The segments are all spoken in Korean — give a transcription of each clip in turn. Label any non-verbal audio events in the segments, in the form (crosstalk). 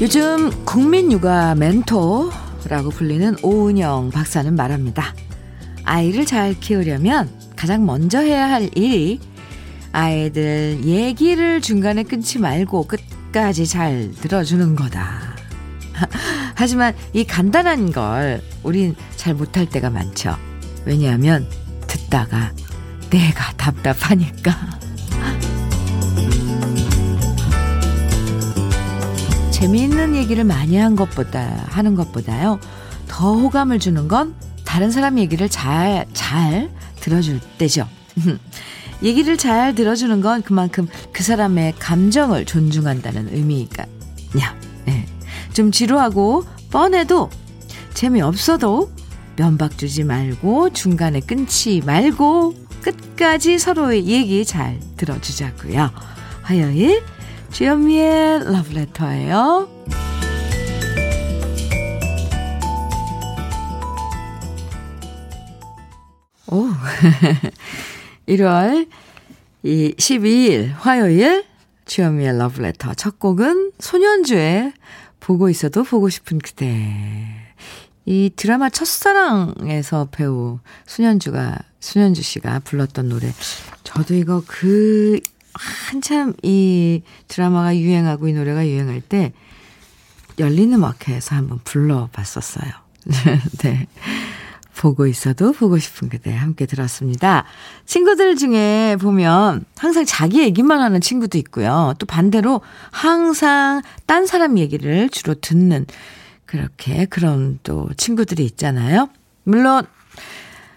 요즘 국민 육아 멘토라고 불리는 오은영 박사는 말합니다. 아이를 잘 키우려면 가장 먼저 해야 할 일이 아이들 얘기를 중간에 끊지 말고 끝까지 잘 들어주는 거다. (laughs) 하지만 이 간단한 걸 우린 잘 못할 때가 많죠. 왜냐하면 듣다가 내가 답답하니까. (laughs) 재미있는 얘기를 많이 한 것보다 하는 것보다요. 더 호감을 주는 건 다른 사람 얘기를 잘 잘 들어줄 때죠. (laughs) 얘기를 잘 들어주는 건 그만큼 그 사람의 감정을 존중한다는 야. 네. 좀 지루하고 뻔해도 재미없어도 면박 주지 말고 중간에 끊지 말고 끝까지 서로의 얘기 잘 들어주자고요. 화요일 주현미의 러브레터예요. 오, (laughs) 1월 12일 화요일 주현미의 러브레터 첫 곡은 손현주의 보고 있어도 보고 싶은 그대. 이 드라마 첫사랑에서 배우 손현주가 손현주 씨가 불렀던 노래. 저도 이거 그 한참 이 드라마가 유행하고 이 노래가 유행할 때 열린 음악회에서 한번 불러봤었어요. (laughs) 네. 보고 있어도 보고 싶은 그대 함께 들었습니다. 친구들 중에 보면 항상 자기 얘기만 하는 친구도 있고요. 또 반대로 항상 딴 사람 얘기를 주로 듣는 그렇게 그런 또 친구들이 있잖아요. 물론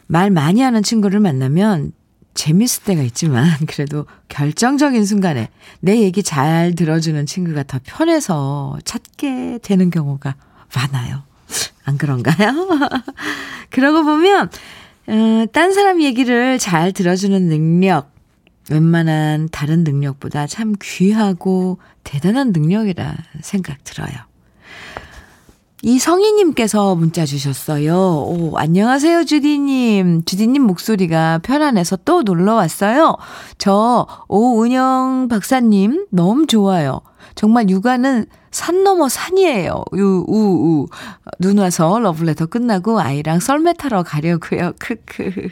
말 많이 하는 친구를 만나면 재밌을 때가 있지만 (laughs) 그래도 결정적인 순간에 내 얘기 잘 들어주는 친구가 더 편해서 찾게 되는 경우가 많아요. 안 그런가요? (laughs) 그러고 보면 어, 딴 사람 얘기를 잘 들어주는 능력 웬만한 다른 능력보다 참 귀하고 대단한 능력이라 생각 들어요. 이 성희님께서 문자 주셨어요. 오, 안녕하세요, 주디님. 주디님 목소리가 편안해서 또 놀러 왔어요. 저 오은영 박사님 너무 좋아요. 정말 육아는 산 넘어 산이에요. 우, 우, 우. 눈 와서 러블레터 끝나고 아이랑 썰매 타러 가려고요. (laughs) 크크.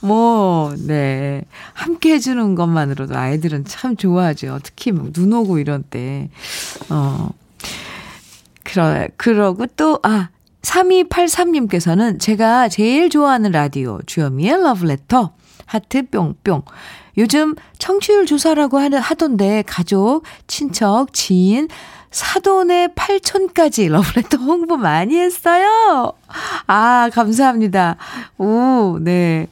뭐, 네. 함께 해주는 것만으로도 아이들은 참 좋아하죠. 특히 뭐눈 오고 이런 때. 어. 그러, 그러고 또, 아, 3283님께서는 제가 제일 좋아하는 라디오, 주현미의 러브레터, 하트 뿅뿅. 요즘 청취율 조사라고 하던데, 가족, 친척, 지인, 사돈의 8촌까지 러브레터 홍보 많이 했어요. 아, 감사합니다. 오, 네.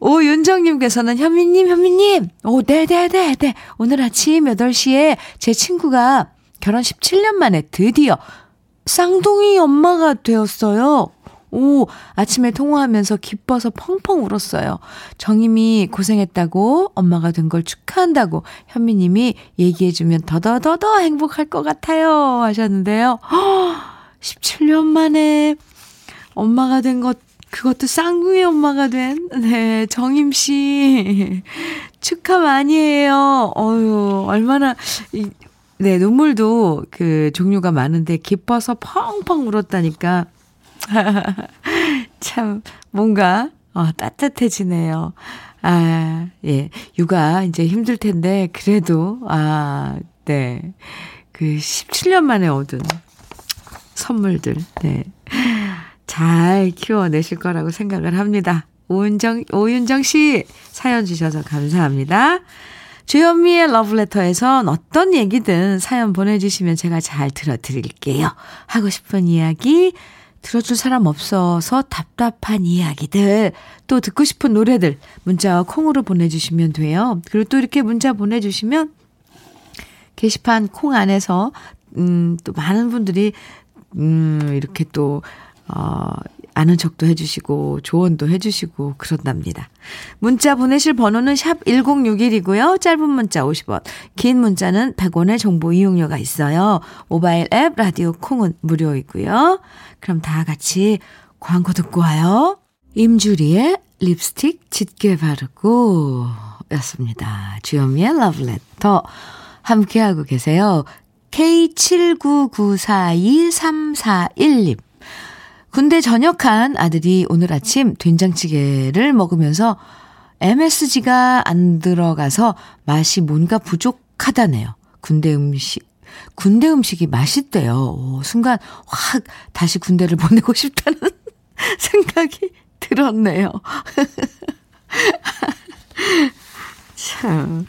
오윤정님께서는 현미님, 현미님, 오, 네네네, 네, 네. 오늘 아침 8시에 제 친구가 결혼 17년 만에 드디어 쌍둥이 엄마가 되었어요. 오, 아침에 통화하면서 기뻐서 펑펑 울었어요. 정임이 고생했다고 엄마가 된 걸 축하한다고 현미님이 얘기해주면 더더더더 행복할 것 같아요. 하셨는데요. 허, 17년 만에 엄마가 된 것, 그것도 쌍둥이 엄마가 된, 네, 정임씨. (laughs) 축하 많이 해요. 어유 얼마나, 이, 네, 눈물도 그 종류가 많은데 기뻐서 펑펑 울었다니까. (laughs) 참, 뭔가, 어, 따뜻해지네요. 아, 예. 육아 이제 힘들 텐데, 그래도, 아, 네. 그 17년 만에 얻은 선물들, 네. 잘 키워내실 거라고 생각을 합니다. 오윤정, 오윤정 씨, 사연 주셔서 감사합니다. 주현미의 러브레터에선 어떤 얘기든 사연 보내주시면 제가 잘 들어드릴게요. 하고 싶은 이야기, 들어줄 사람 없어서 답답한 이야기들, 또 듣고 싶은 노래들, 문자와 콩으로 보내주시면 돼요. 그리고 또 이렇게 문자 보내주시면 게시판 콩 안에서, 음, 또 많은 분들이, 음, 이렇게 또, 어, 아는 척도 해주시고 조언도 해주시고 그런답니다. 문자 보내실 번호는 샵 1061이고요. 짧은 문자 50원, 긴 문자는 100원의 정보 이용료가 있어요. 모바일 앱 라디오 콩은 무료이고요. 그럼 다 같이 광고 듣고 와요. 임주리의 립스틱 짙게 바르고 였습니다. 주현미의 러브레터 함께하고 계세요. K79942341님. 군대 전역한 아들이 오늘 아침 된장찌개를 먹으면서 MSG가 안 들어가서 맛이 뭔가 부족하다네요. 군대 음식, 군대 음식이 맛있대요. 오, 순간 확 다시 군대를 (laughs) 보내고 싶다는 (laughs) 생각이 들었네요. (laughs) 참.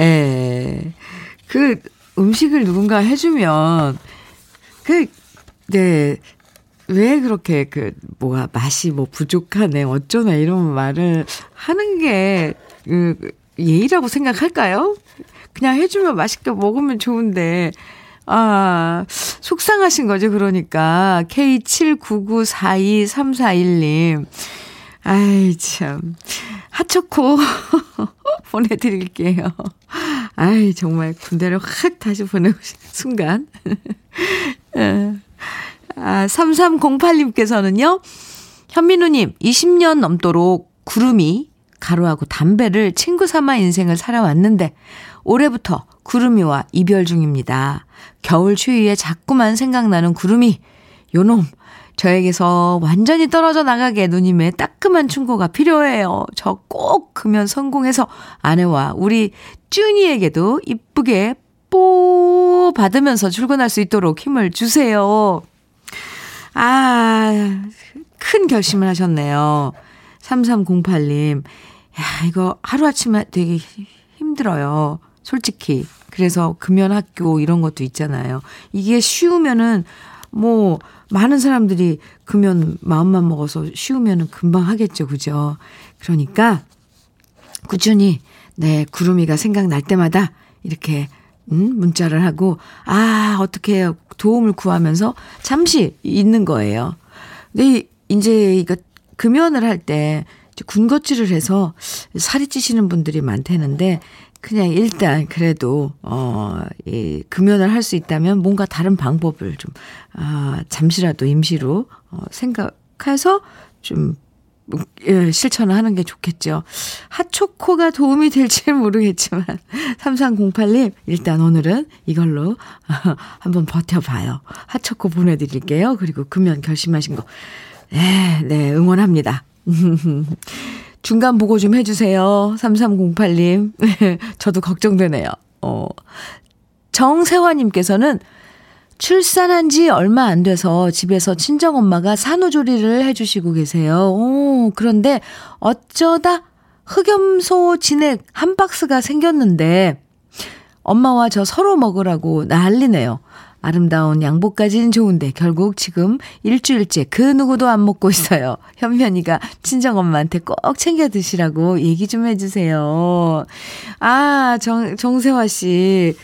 에, 그 음식을 누군가 해주면, 그, 네, 왜 그렇게 그, 뭐가 맛이 뭐 부족하네, 어쩌나 이런 말을 하는 게, 그, 예의라고 생각할까요? 그냥 해주면 맛있게 먹으면 좋은데, 아, 속상하신 거죠, 그러니까. K79942341님. 아이, 참. 핫초코 (laughs) 보내드릴게요. 아이, 정말 군대를 확 다시 보내고 싶은 순간. (laughs) 아, 3308님께서는요, 현민우님, 20년 넘도록 구름이 가루하고 담배를 친구 삼아 인생을 살아왔는데, 올해부터 구름이와 이별 중입니다. 겨울 추위에 자꾸만 생각나는 구름이, 요놈, 저에게서 완전히 떨어져 나가게 누님의 따끔한 충고가 필요해요. 저 꼭 금연 성공해서 아내와 우리 쭈니에게도 이쁘게 뽀 받으면서 출근할 수 있도록 힘을 주세요. 아, 큰 결심을 하셨네요. 3308님. 야, 이거 하루아침에 되게 힘들어요. 솔직히. 그래서 금연학교 이런 것도 있잖아요. 이게 쉬우면은 뭐 많은 사람들이 금연 마음만 먹어서 쉬우면은 금방 하겠죠. 그죠? 그러니까 꾸준히 네, 구름이가 생각날 때마다 이렇게 음, 문자를 하고 아, 어떻게 해요? 도움을 구하면서 잠시 있는 거예요. 근데 이제 이거 금연을 할 때 군것질을 해서 살이 찌시는 분들이 많다는데 그냥 일단 그래도 어이 금연을 할 수 있다면 뭔가 다른 방법을 좀 아, 잠시라도 임시로 어, 생각해서 좀 예, 실천을 하는 게 좋겠죠. 핫초코가 도움이 될지 모르겠지만 3308님 일단 오늘은 이걸로 (laughs) 한번 버텨봐요. 핫초코 보내드릴게요. 그리고 금연 결심하신 거 네, 네 응원합니다. (laughs) 중간 보고 좀 해주세요. 3308님. (laughs) 저도 걱정되네요. 어. 정세화님께서는 출산한 지 얼마 안 돼서 집에서 친정엄마가 산후조리를 해주시고 계세요. 오, 그런데 어쩌다 흑염소 진액 한 박스가 생겼는데 엄마와 저 서로 먹으라고 난리네요. 아름다운 양복까지는 좋은데 결국 지금 일주일째 그 누구도 안 먹고 있어요. (laughs) 현면이가 친정엄마한테 꼭 챙겨 드시라고 얘기 좀 해주세요. 아, 정, 정세화 씨.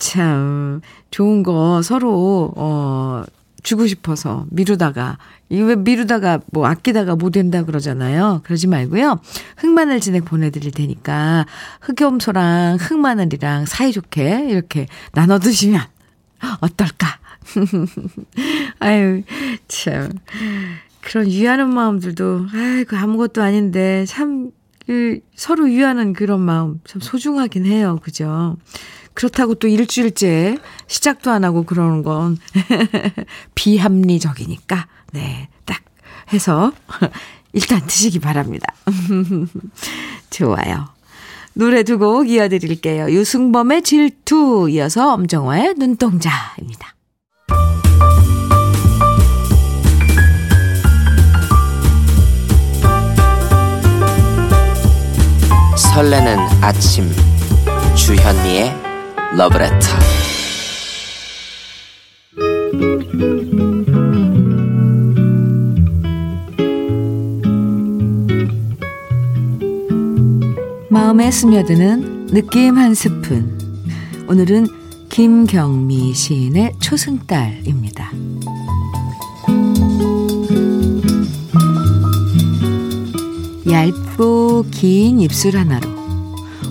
참, 좋은 거 서로, 어, 주고 싶어서 미루다가, 이왜 미루다가 뭐 아끼다가 못 된다 그러잖아요. 그러지 말고요. 흑마늘 진액 보내드릴 테니까 흑염소랑 흑마늘이랑 사이좋게 이렇게 나눠 드시면 어떨까? (laughs) 아유, 참. 그런 위하는 마음들도, 아이고, 아무것도 아닌데, 참, 그, 서로 위하는 그런 마음, 참 소중하긴 해요. 그죠? 그렇다고 또 일주일째 시작도 안 하고 그러는 건 (laughs) 비합리적이니까, 네, 딱 해서 (laughs) 일단 드시기 바랍니다. (laughs) 좋아요. 노래 두 곡 이어드릴게요. 유승범의 질투 이어서 엄정화의 눈동자입니다. 설레는 아침 주현미의 러브레터 마음에 스며드는 느낌 한 스푼. 오늘은 김경미 시인의 초승달입니다. 얇고 긴 입술 하나로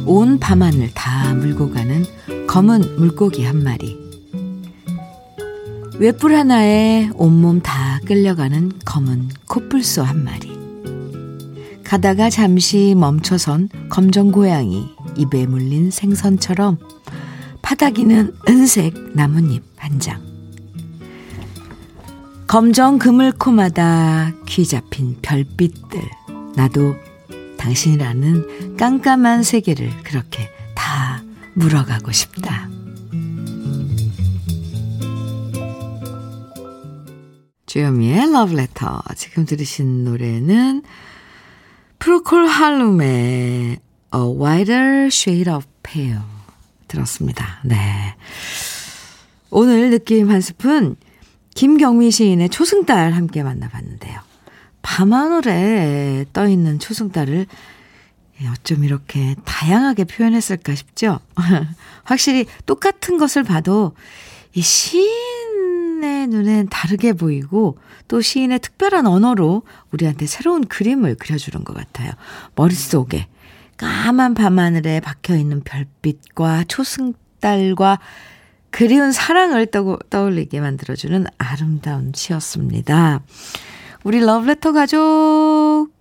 온 밤하늘 다 물고 가는 검은 물고기 한 마리. 외뿔 하나에 온몸 다 끌려가는 검은 코뿔소 한 마리. 가다가 잠시 멈춰선 검정 고양이 입에 물린 생선처럼 파닥이는 은색 나뭇잎 한 장. 검정 그물코마다 귀 잡힌 별빛들. 나도 당신이라는 깜깜한 세계를 그렇게 다 물어가고 싶다. 주여미의 러브레터. 지금 들으신 노래는 프로콜 할룸의 A Wider Shade of Pale 들었습니다. 네. 오늘 느낌 한 스푼 김경미 시인의 초승달 함께 만나봤는데요. 밤하늘에 떠있는 초승달을 어쩜 이렇게 다양하게 표현했을까 싶죠? (laughs) 확실히 똑같은 것을 봐도 이 시인의 눈엔 다르게 보이고 또 시인의 특별한 언어로 우리한테 새로운 그림을 그려주는 것 같아요. 머릿속에 까만 밤하늘에 박혀있는 별빛과 초승달과 그리운 사랑을 떠올리게 만들어주는 아름다운 시였습니다. 우리 러브레터 가족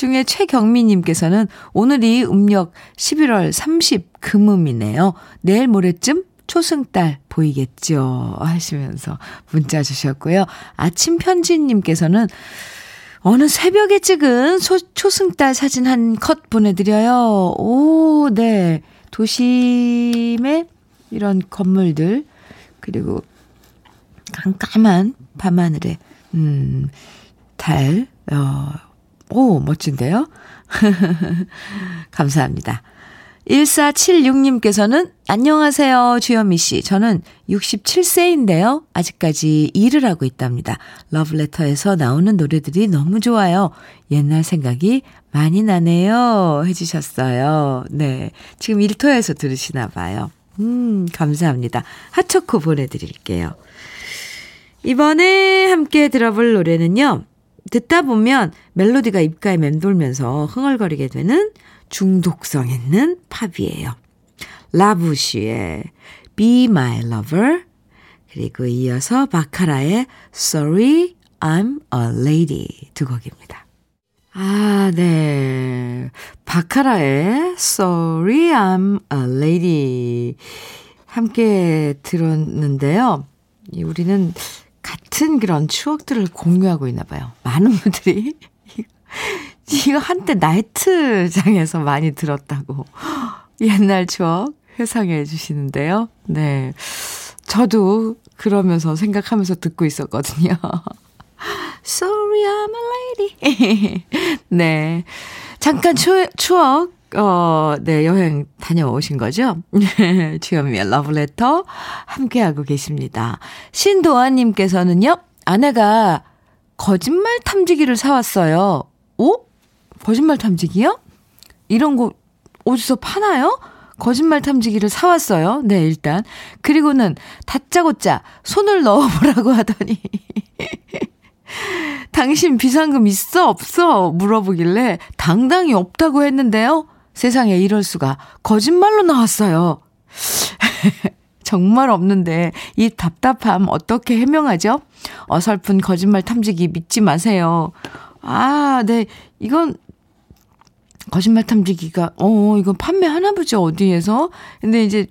중에 최경미님께서는 오늘이 음력 11월 30 금음이네요. 내일 모레쯤 초승달 보이겠죠? 하시면서 문자 주셨고요. 아침 편지님께서는 어느 새벽에 찍은 소, 초승달 사진 한 컷 보내드려요. 오, 네. 도심의 이런 건물들, 그리고 깜깜한 밤하늘에, 음, 달, 어, 오, 멋진데요? (laughs) 감사합니다. 1476님께서는 안녕하세요, 주현미 씨. 저는 67세인데요. 아직까지 일을 하고 있답니다. 러브레터에서 나오는 노래들이 너무 좋아요. 옛날 생각이 많이 나네요. 해주셨어요. 네. 지금 일터에서 들으시나 봐요. 음, 감사합니다. 핫초코 보내드릴게요. 이번에 함께 들어볼 노래는요. 듣다 보면 멜로디가 입가에 맴돌면서 흥얼거리게 되는 중독성 있는 팝이에요. 라부시의 Be My Lover 그리고 이어서 바카라의 Sorry I'm a Lady 두 곡입니다. 아, 네. 바카라의 Sorry I'm a Lady 함께 들었는데요. 우리는 같은 그런 추억들을 공유하고 있나 봐요. 많은 분들이 (laughs) 이거 한때 나이트장에서 많이 들었다고 옛날 추억 회상해 주시는데요. 네. 저도 그러면서 생각하면서 듣고 있었거든요. (laughs) Sorry, I'm a lady. (laughs) 네. 잠깐 추, 추억, 어, 네, 여행 다녀오신 거죠? (laughs) 주현미의 러브레터 함께하고 계십니다. 신도아님께서는요, 아내가 거짓말 탐지기를 사왔어요. 오? 거짓말 탐지기요? 이런 거 어디서 파나요? 거짓말 탐지기를 사왔어요. 네, 일단. 그리고는 다짜고짜 손을 넣어보라고 하더니. (laughs) 당신 비상금 있어? 없어? 물어보길래 당당히 없다고 했는데요. 세상에 이럴 수가. 거짓말로 나왔어요. (laughs) 정말 없는데 이 답답함 어떻게 해명하죠? 어설픈 거짓말 탐지기 믿지 마세요. 아, 네. 이건 거짓말 탐지기가, 어, 이건 판매하나 보죠, 어디에서? 근데 이제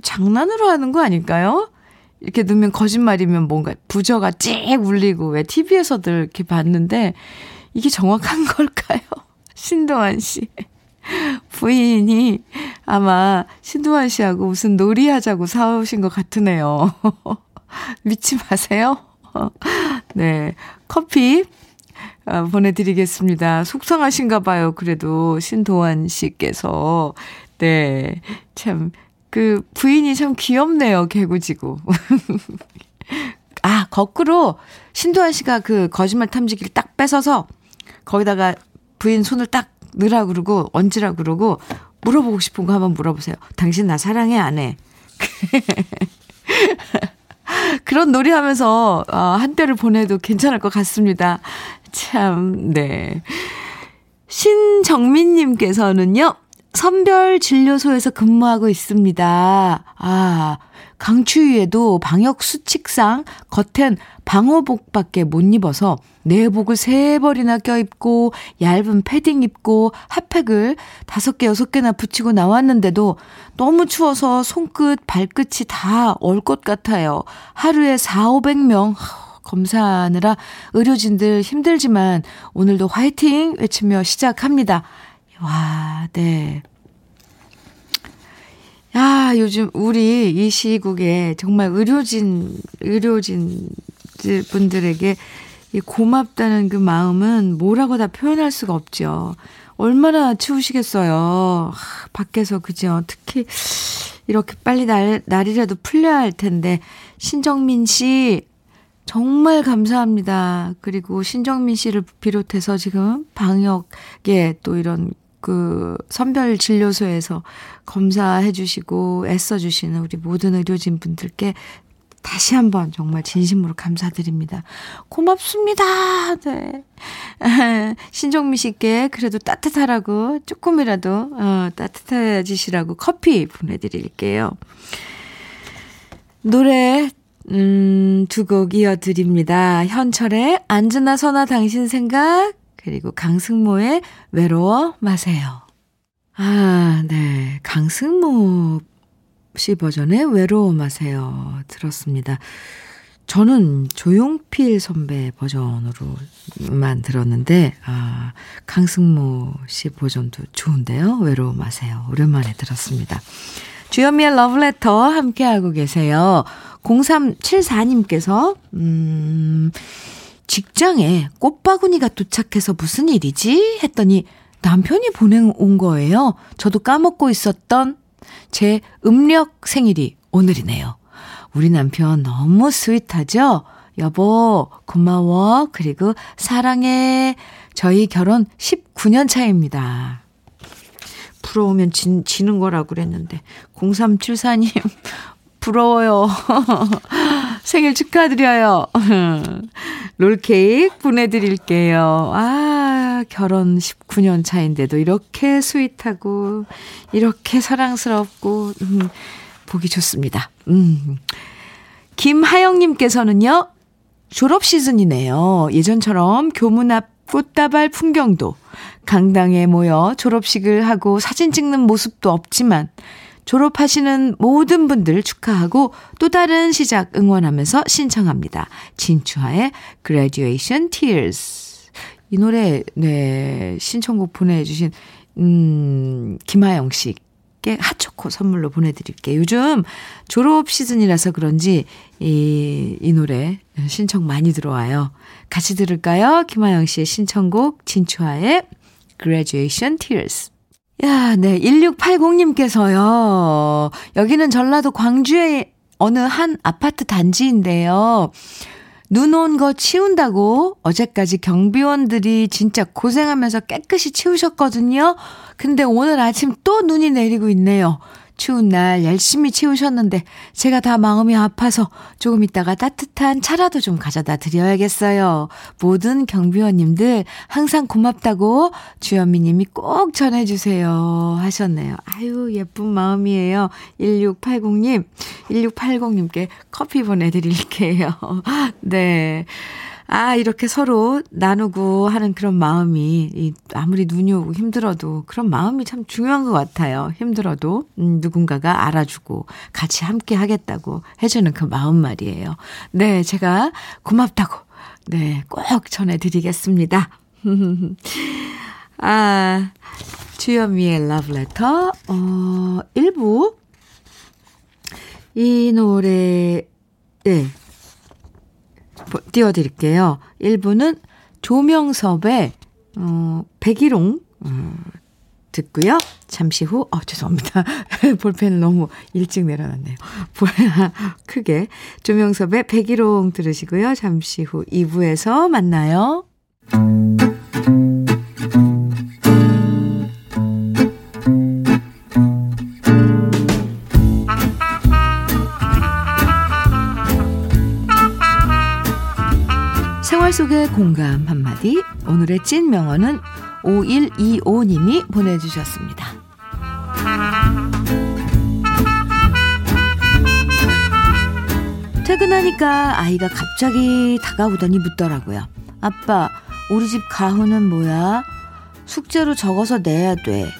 장난으로 하는 거 아닐까요? 이렇게 넣으면 거짓말이면 뭔가 부저가 จี้울리고 왜 TV에서들 이렇게 봤는데 이게 정확한 (laughs) 걸까요? 신동환 씨. (laughs) 부인이 아마 신동환 씨하고 무슨 놀이 하자고 사오신 것 같으네요. (laughs) 믿지 마세요. (laughs) 네. 커피 아, 보내드리겠습니다. 속상하신가 봐요. 그래도 신도환 씨께서. 네. 참, 그 부인이 참 귀엽네요. 개구지고. 아, 거꾸로 신도환 씨가 그 거짓말 탐지기를 딱 뺏어서 거기다가 부인 손을 딱 넣으라 그러고 얹으라 그러고 물어보고 싶은 거 한번 물어보세요. 당신 나 사랑해 안 해? (laughs) 그런 놀이 하면서 어, 한때를 보내도 괜찮을 것 같습니다. 참, 네. 신정민님께서는요, 선별 진료소에서 근무하고 있습니다. 아, 강추위에도 방역 수칙상 겉엔 방호복밖에 못 입어서 내복을 세 벌이나 껴입고 얇은 패딩 입고 핫팩을 다섯 개 여섯 개나 붙이고 나왔는데도 너무 추워서 손끝 발끝이 다 얼 것 같아요. 하루에 4, 500명 검사하느라 의료진들 힘들지만 오늘도 화이팅 외치며 시작합니다. 와, 네. 야, 요즘 우리 이 시국에 정말 의료진, 의료진 분들에게 이 고맙다는 그 마음은 뭐라고 다 표현할 수가 없죠. 얼마나 추우시겠어요. 하, 밖에서 그죠. 특히 이렇게 빨리 날, 날이라도 풀려야 할 텐데 신정민 씨 정말 감사합니다. 그리고 신정민 씨를 비롯해서 지금 방역에 또 이런 그 선별 진료소에서 검사해 주시고 애써 주시는 우리 모든 의료진 분들께 다시 한번 정말 진심으로 감사드립니다. 고맙습니다. 네. (laughs) 신정미 씨께 그래도 따뜻하라고 조금이라도 어, 따뜻해지시라고 커피 보내드릴게요. 노래 음, 두 곡 이어드립니다. 현철의 안즈나 서나 당신 생각, 그리고 강승모의 외로워 마세요. 아, 네. 강승모 씨 버전의 외로워 마세요. 들었습니다. 저는 조용필 선배 버전으로만 들었는데, 아, 강승모 씨 버전도 좋은데요. 외로워 마세요. 오랜만에 들었습니다. 주현미의 러브레터 함께하고 계세요. 0374님께서, 음, 직장에 꽃바구니가 도착해서 무슨 일이지? 했더니 남편이 보내온 거예요. 저도 까먹고 있었던 제 음력 생일이 오늘이네요. 우리 남편 너무 스윗하죠? 여보, 고마워. 그리고 사랑해. 저희 결혼 19년 차입니다. 부러우면 진, 지는 거라고 그랬는데 0374님 (laughs) 부러워요. (laughs) 생일 축하드려요. (laughs) 롤케이크 보내드릴게요. 아, 결혼 19년 차인데도 이렇게 sweet하고, 이렇게 사랑스럽고, 음, 보기 좋습니다. 음. 김하영님께서는요, 졸업 시즌이네요. 예전처럼 교문 앞 꽃다발 풍경도 강당에 모여 졸업식을 하고 사진 찍는 모습도 없지만 졸업하시는 모든 분들 축하하고 또 다른 시작 응원하면서 신청합니다. 진추하의 Graduation Tears. 이 노래, 네, 신청곡 보내주신, 음, 김하영 씨께 핫초코 선물로 보내드릴게요. 요즘 졸업 시즌이라서 그런지 이, 이 노래 신청 많이 들어와요. 같이 들을까요? 김하영 씨의 신청곡 진추하의 Graduation Tears. 야, 네. 1680님께서요. 여기는 전라도 광주의 어느 한 아파트 단지인데요. 눈 온 거 치운다고 어제까지 경비원들이 진짜 고생하면서 깨끗이 치우셨거든요. 근데 오늘 아침 또 눈이 내리고 있네요. 추운 날 열심히 치우셨는데 제가 다 마음이 아파서 조금 있다가 따뜻한 차라도 좀 가져다 드려야겠어요. 모든 경비원님들 항상 고맙다고 주현미 님이 꼭 전해주세요 하셨네요. 아유 예쁜 마음이에요. 1680님 1680님께 커피 보내드릴게요. (laughs) 네. 아, 이렇게 서로 나누고 하는 그런 마음이, 아무리 눈이 오고 힘들어도 그런 마음이 참 중요한 것 같아요. 힘들어도, 음, 누군가가 알아주고 같이 함께 하겠다고 해주는 그 마음 말이에요. 네, 제가 고맙다고, 네, 꼭 전해드리겠습니다. (laughs) 아, 주현미의 러브레터, 어, 1부. 이 노래, 네, 띄워드릴게요. 1부는 조명섭의 어, 백일홍 어, 듣고요. 잠시 후, 어, 죄송합니다. (laughs) 볼펜을 너무 일찍 내려놨네요. (laughs) 크게. 조명섭의 백일홍 들으시고요. 잠시 후 2부에서 만나요. 생활 속의 공감 한마디. 오늘의 찐 명언은 5125님이 보내주셨습니다. 퇴근하니까 아이가 갑자기 다가오더니 묻더라고요. 아빠, 우리 집 가훈은 뭐야? 숙제로 적어서 내야 돼.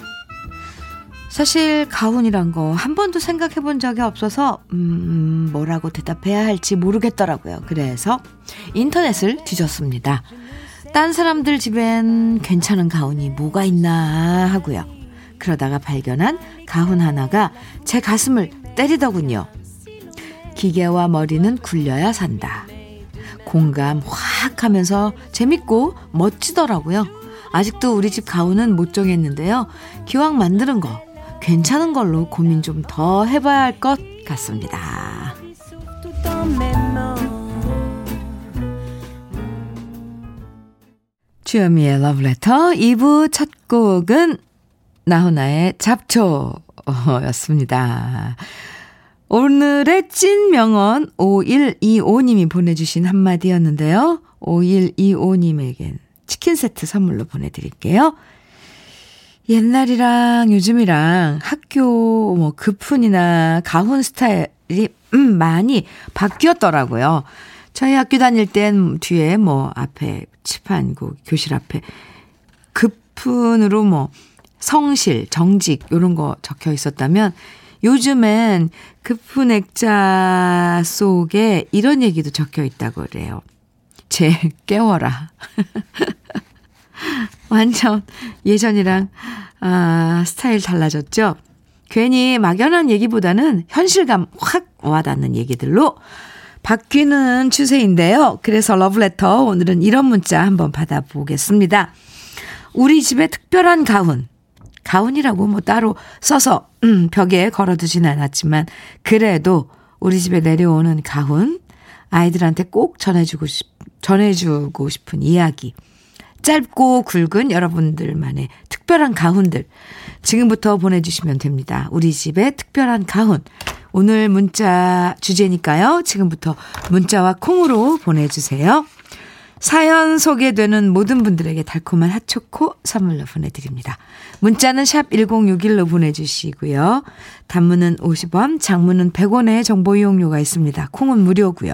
사실 가훈이란 거 한 번도 생각해 본 적이 없어서 음, 뭐라고 대답해야 할지 모르겠더라고요. 그래서 인터넷을 뒤졌습니다. 딴 사람들 집엔 괜찮은 가훈이 뭐가 있나 하고요. 그러다가 발견한 가훈 하나가 제 가슴을 때리더군요. 기계와 머리는 굴려야 산다. 공감 확 하면서 재밌고 멋지더라고요. 아직도 우리 집 가훈은 못 정했는데요. 기왕 만드는 거 괜찮은 걸로 고민 좀 더 해봐야 할 것 같습니다. 주여미의 러브레터 2부 첫 곡은 나훈아의 잡초였습니다. 오늘의 찐 명언 5125님이 보내주신 한마디였는데요. 5125님에겐 치킨 세트 선물로 보내드릴게요. 옛날이랑 요즘이랑 학교 뭐 급훈이나 가훈 스타일이 음, 많이 바뀌었더라고요. 저희 학교 다닐 땐 뒤에 뭐 앞에 칠판 그 교실 앞에 급훈으로 뭐 성실, 정직 요런 거 적혀 있었다면 요즘엔 급훈 액자 속에 이런 얘기도 적혀 있다고 그래요. 제 (laughs) 깨워라. (laughs) (laughs) 완전 예전이랑 아, 스타일 달라졌죠? 괜히 막연한 얘기보다는 현실감 확 와닿는 얘기들로 바뀌는 추세인데요. 그래서 러브레터 오늘은 이런 문자 한번 받아보겠습니다. 우리 집에 특별한 가훈. 가훈이라고 뭐 따로 써서 음, 벽에 걸어두진 않았지만 그래도 우리 집에 내려오는 가훈 아이들한테 꼭 전해주고 싶 전해주고 싶은 이야기 짧고 굵은 여러분들만의 특별한 가훈들 지금부터 보내주시면 됩니다. 우리 집의 특별한 가훈. 오늘 문자 주제니까요. 지금부터 문자와 콩으로 보내주세요. 사연 소개되는 모든 분들에게 달콤한 핫초코 선물로 보내드립니다. 문자는 샵 1061로 보내주시고요. 단문은 50원, 장문은 100원의 정보 이용료가 있습니다. 콩은 무료고요.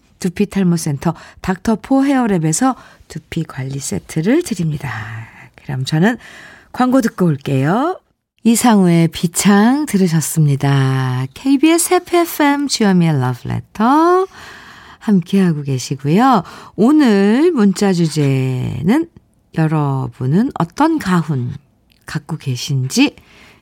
두피 탈모 센터 닥터 포 헤어랩에서 두피 관리 세트를 드립니다. 그럼 저는 광고 듣고 올게요. 이상우의 비창 들으셨습니다. KBS FFM 주여미의 러브레터 함께하고 계시고요. 오늘 문자 주제는 여러분은 어떤 가훈 갖고 계신지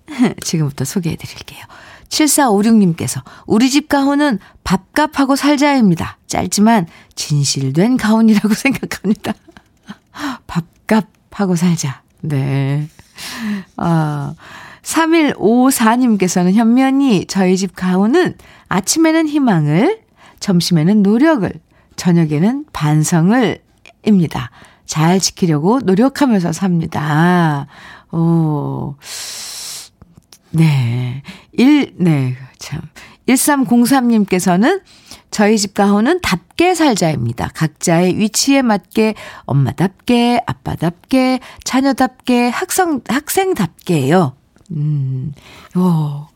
(laughs) 지금부터 소개해 드릴게요. 7456님께서 우리 집 가훈은 밥값하고 살자입니다. 짧지만 진실된 가훈이라고 (laughs) 생각합니다. 밥값하고 살자. 네. 아, 3154님께서는 현면이 저희 집 가훈은 아침에는 희망을, 점심에는 노력을, 저녁에는 반성을 입니다. 잘 지키려고 노력하면서 삽니다. 오. 네. 1, 네, 참. 1303님께서는 저희 집 가훈은 답게 살자입니다. 각자의 위치에 맞게 엄마답게, 아빠답게, 자녀답게, 학생, 학생답게요. 음, 요,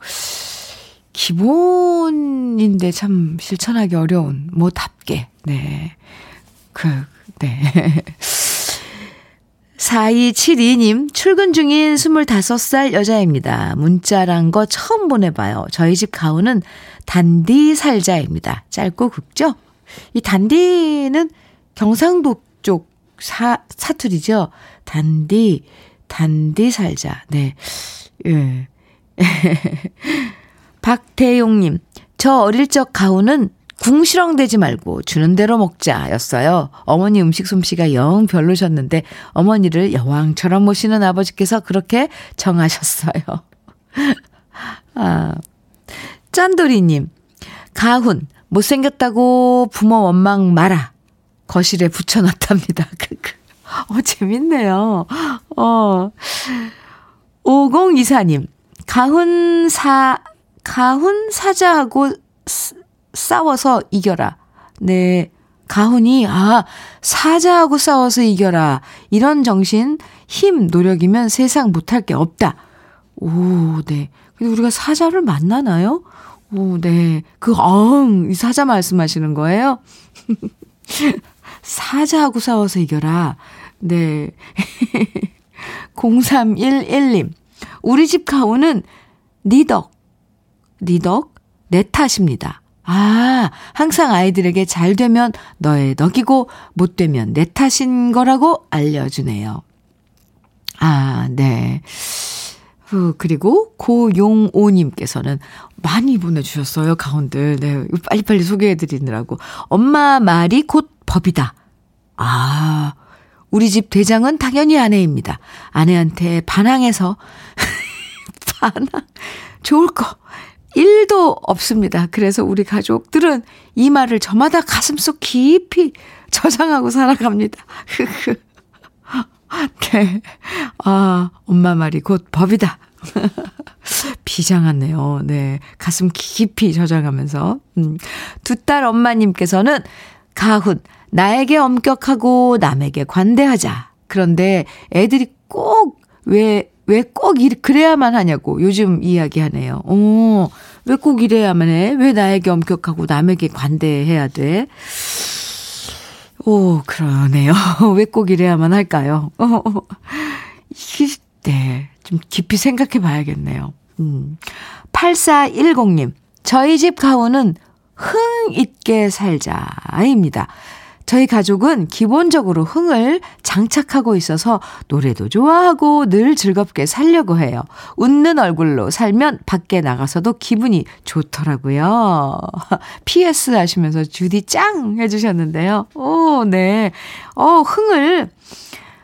기본인데 참 실천하기 어려운, 뭐, 답게. 네. 그, 네. (laughs) 4272님, 출근 중인 25살 여자입니다. 문자란 거 처음 보내봐요. 저희 집 가훈은 단디 살자입니다. 짧고 굵죠? 이 단디는 경상도 쪽 사, 사투리죠? 단디, 단디 살자. 네. 예. (laughs) 박태용님, 저 어릴 적 가훈은 궁시렁대지 말고 주는 대로 먹자였어요. 어머니 음식 솜씨가 영 별로셨는데 어머니를 여왕처럼 모시는 아버지께서 그렇게 정하셨어요. (laughs) 아, 짠돌이님, 가훈, 못생겼다고 부모 원망 마라. 거실에 붙여놨답니다. (laughs) 어, 재밌네요. 어. 5024님, 가훈 사, 가훈 사자하고 싸워서 이겨라. 네. 가훈이, 아, 사자하고 싸워서 이겨라. 이런 정신, 힘, 노력이면 세상 못할 게 없다. 오, 네. 근데 우리가 사자를 만나나요? 오, 네. 그, 엉, 이 사자 말씀하시는 거예요? (laughs) 사자하고 싸워서 이겨라. 네. (laughs) 0311님. 우리 집 가훈은 니덕, 니덕, 내 탓입니다. 아, 항상 아이들에게 잘 되면 너의 덕이고 못 되면 내 탓인 거라고 알려주네요. 아, 네. 그, 그리고 고용오님께서는 많이 보내주셨어요, 가운들. 네, 빨리빨리 소개해드리느라고. 엄마 말이 곧 법이다. 아, 우리 집 대장은 당연히 아내입니다. 아내한테 반항해서, (laughs) 반항, 좋을 거, 1도 없습니다. 그래서 우리 가족들은 이 말을 저마다 가슴속 깊이 저장하고 살아갑니다. (laughs) 네. 아, 엄마 말이 곧 법이다. (laughs) 비장하네요. 네. 가슴 깊이 저장하면서. 음. 두 딸 엄마님께서는 가훈, 나에게 엄격하고 남에게 관대하자. 그런데 애들이 꼭 왜, 왜 꼭 그래야만 하냐고 요즘 이야기하네요. 어, 왜 꼭 이래야만 해? 왜 나에게 엄격하고 남에게 관대해야 돼? 오, 그러네요. (laughs) 왜 꼭 이래야만 할까요? (laughs) 어, 네. 좀 깊이 생각해 봐야겠네요. 음. 8410님, 저희 집 가훈은 흥 있게 살자입니다. 저희 가족은 기본적으로 흥을 장착하고 있어서 노래도 좋아하고 늘 즐겁게 살려고 해요. 웃는 얼굴로 살면 밖에 나가서도 기분이 좋더라고요. (laughs) PS 하시면서 주디 짱 해주셨는데요. 오, 네. 어, 흥을,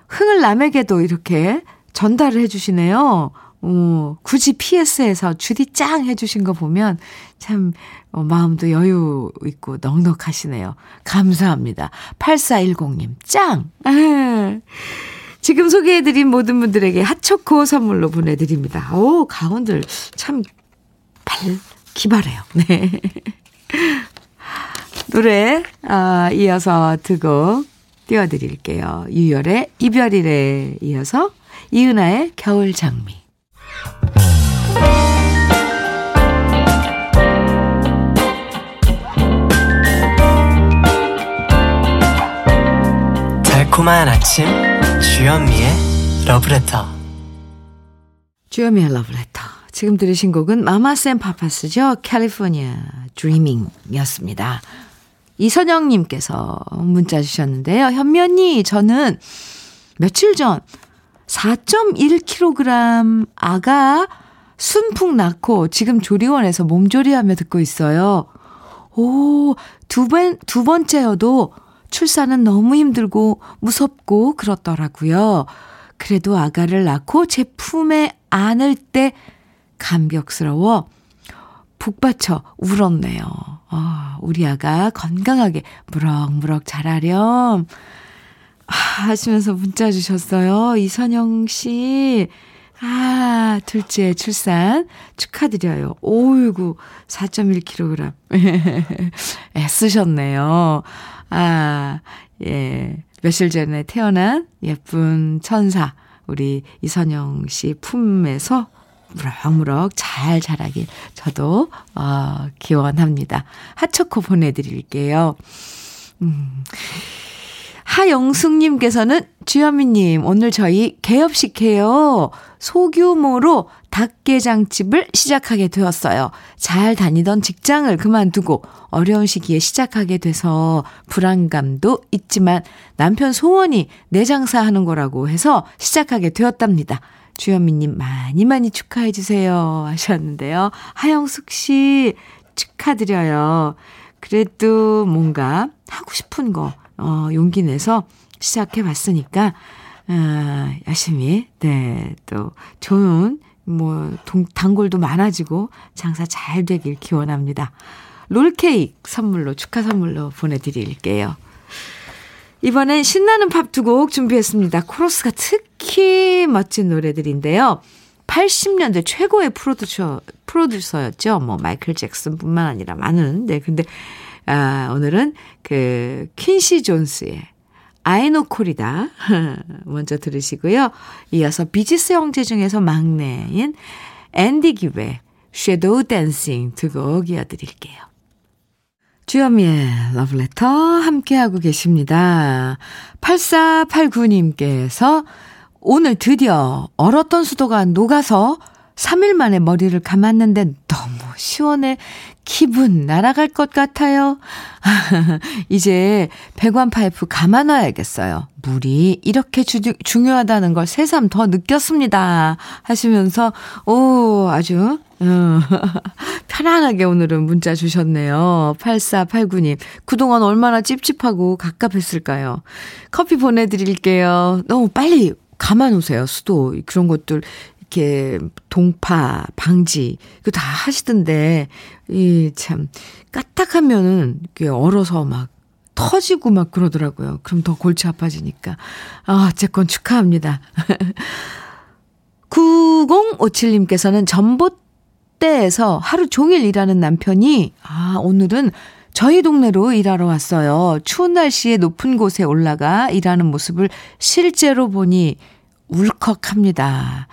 흥을 남에게도 이렇게 전달을 해주시네요. 어, 굳이 PS에서 주디 짱 해주신 거 보면 참 어, 마음도 여유 있고 넉넉하시네요. 감사합니다. 8410님, 짱! 아, (laughs) 지금 소개해드린 모든 분들에게 핫초코 선물로 보내드립니다. 오, 가운들 참 발, 기발해요. (laughs) 네. 노래, 아, 이어서 두곡 띄워드릴게요. 유열의 이별이래 이어서 이은아의 겨울 장미. 달콤한 아침 주현미의 러브레터. 주현미의 러브레터. 지금 들으신 곡은 마마쌤 파파스죠. 캘리포니아 드리밍이었습니다. 이선영님께서 문자 주셨는데요. 현면이 저는 며칠 전 4.1kg 아가 순풍 낳고 지금 조리원에서 몸조리하며 듣고 있어요. 오, 두 번, 두 번째여도 출산은 너무 힘들고 무섭고 그렇더라고요. 그래도 아가를 낳고 제 품에 안을 때 감격스러워 북받쳐 울었네요. 아, 우리 아가 건강하게 무럭무럭 자라렴. 아, 하시면서 문자 주셨어요. 이선영 씨. 아, 둘째 출산 축하드려요. 오이구, 4.1kg. (laughs) 애쓰셨네요. 아, 예. 며칠 전에 태어난 예쁜 천사, 우리 이선영 씨 품에서 무럭무럭 잘 자라길 저도, 어, 기원합니다. 핫초코 보내드릴게요. 음. 하영숙님께서는 주현미님, 오늘 저희 개업식 해요. 소규모로 닭게장집을 시작하게 되었어요. 잘 다니던 직장을 그만두고 어려운 시기에 시작하게 돼서 불안감도 있지만 남편 소원이 내 장사하는 거라고 해서 시작하게 되었답니다. 주현미님 많이 많이 축하해 주세요 하셨는데요. 하영숙 씨 축하드려요. 그래도 뭔가 하고 싶은 거 어, 용기 내서 시작해 봤으니까, 어, 열심히, 네, 또 좋은, 뭐, 동, 단골도 많아지고 장사 잘 되길 기원합니다. 롤케이크 선물로, 축하 선물로 보내드릴게요. 이번엔 신나는 팝 두 곡 준비했습니다. 코러스가 특히 멋진 노래들인데요. 80년대 최고의 프로듀서, 프로듀서였죠. 뭐, 마이클 잭슨 뿐만 아니라 많은. 네, 근데, 아, 오늘은 그, 퀸시 존스의 Ai No Corrida. (laughs) 먼저 들으시고요. 이어서 비지스 형제 중에서 막내인 앤디 깁의 Shadow Dancing 두 곡 이어드릴게요. 주현미의 러브레터 함께하고 계십니다. 8489님께서 오늘 드디어 얼었던 수도가 녹아서 3일 만에 머리를 감았는데 너무 시원해 기분 날아갈 것 같아요. (laughs) 이제 배관 파이프 감아놔야겠어요. 물이 이렇게 주, 중요하다는 걸 새삼 더 느꼈습니다. 하시면서, 오, 아주, 어, (laughs) 편안하게 오늘은 문자 주셨네요. 8489님. 그동안 얼마나 찝찝하고 갑갑했을까요? 커피 보내드릴게요. 너무 빨리 감아놓으세요. 수도. 그런 것들 이렇게 동파 방지 이거 다 하시던데 이 참 까딱하면은 이게 얼어서 막 터지고 막 그러더라고요. 그럼 더 골치 아파지니까. 아, 어쨌건 축하합니다. (laughs) 9057님께서는 전봇대에서 하루 종일 일하는 남편이, 아, 오늘은 저희 동네로 일하러 왔어요. 추운 날씨에 높은 곳에 올라가 일하는 모습을 실제로 보니 울컥합니다.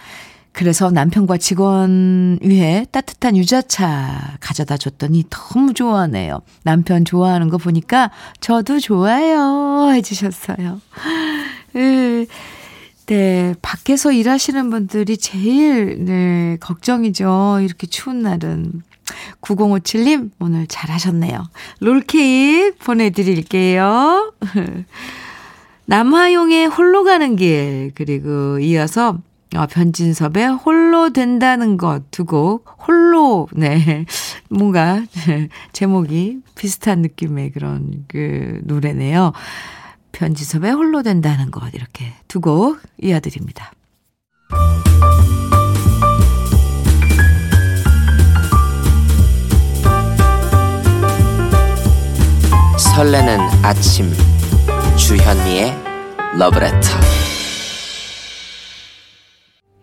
그래서 남편과 직원 위해 따뜻한 유자차 가져다 줬더니 너무 좋아하네요. 남편 좋아하는 거 보니까 저도 좋아요. 해주셨어요. 네, 밖에서 일하시는 분들이 제일, 네, 걱정이죠. 이렇게 추운 날은. 9057님, 오늘 잘하셨네요. 롤케이크 보내드릴게요. (laughs) 남화용의 홀로 가는 길, 그리고 이어서 어, 변진섭의 홀로 된다는 것 두 곡, 홀로, 네. (laughs) 뭔가, 제목이 비슷한 느낌의 그런 그 노래네요. 변진섭의 홀로 된다는 것, 이렇게 두 곡 이어드립니다. 설레는 아침, 주현미의 러브레터.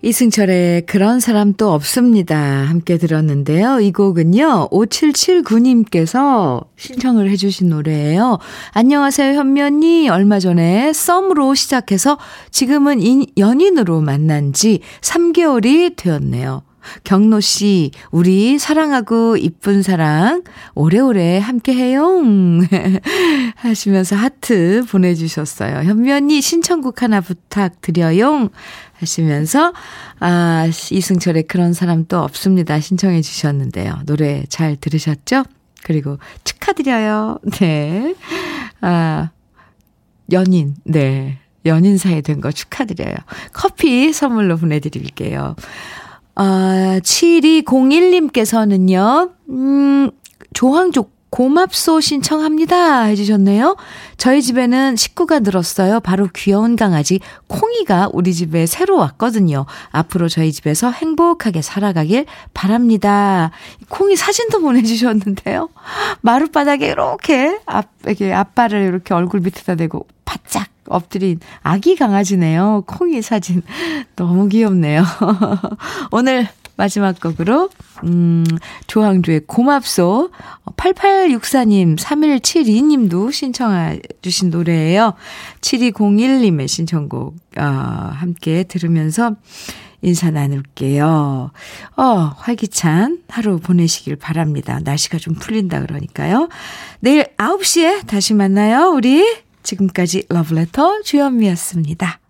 이승철의 그런 사람 또 없습니다. 함께 들었는데요. 이 곡은요, 5779님께서 신청을 해주신 노래예요. 안녕하세요, 현면이. 얼마 전에 썸으로 시작해서 지금은 인, 연인으로 만난 지 3개월이 되었네요. 경로 씨, 우리 사랑하고 이쁜 사랑 오래오래 함께 해요. (laughs) 하시면서 하트 보내주셨어요. 현면이 신청곡 하나 부탁드려요. 하시면서, 아, 이승철의 그런 사람 또 없습니다. 신청해 주셨는데요. 노래 잘 들으셨죠? 그리고 축하드려요. (laughs) 네. 아, 연인, 네. 연인 사이 된 거 축하드려요. 커피 선물로 보내드릴게요. 아, 7201님께서는요, 음, 조항족 고맙소 신청합니다 해주셨네요. 저희 집에는 식구가 늘었어요. 바로 귀여운 강아지 콩이가 우리 집에 새로 왔거든요. 앞으로 저희 집에서 행복하게 살아가길 바랍니다. 콩이 사진도 보내주셨는데요. 마룻바닥에 이렇게 앞, 이렇게 앞발을 이렇게 얼굴 밑에다 대고 바짝 엎드린 아기 강아지네요. 콩이 사진. (laughs) 너무 귀엽네요. (laughs) 오늘 마지막 곡으로, 음, 조항조의 고맙소. 8864님, 3172님도 신청해 주신 노래예요. 7201님의 신청곡, 어, 함께 들으면서 인사 나눌게요. 어, 활기찬 하루 보내시길 바랍니다. 날씨가 좀 풀린다 그러니까요. 내일 9시에 다시 만나요, 우리. 지금까지 러브레터 주현미였습니다.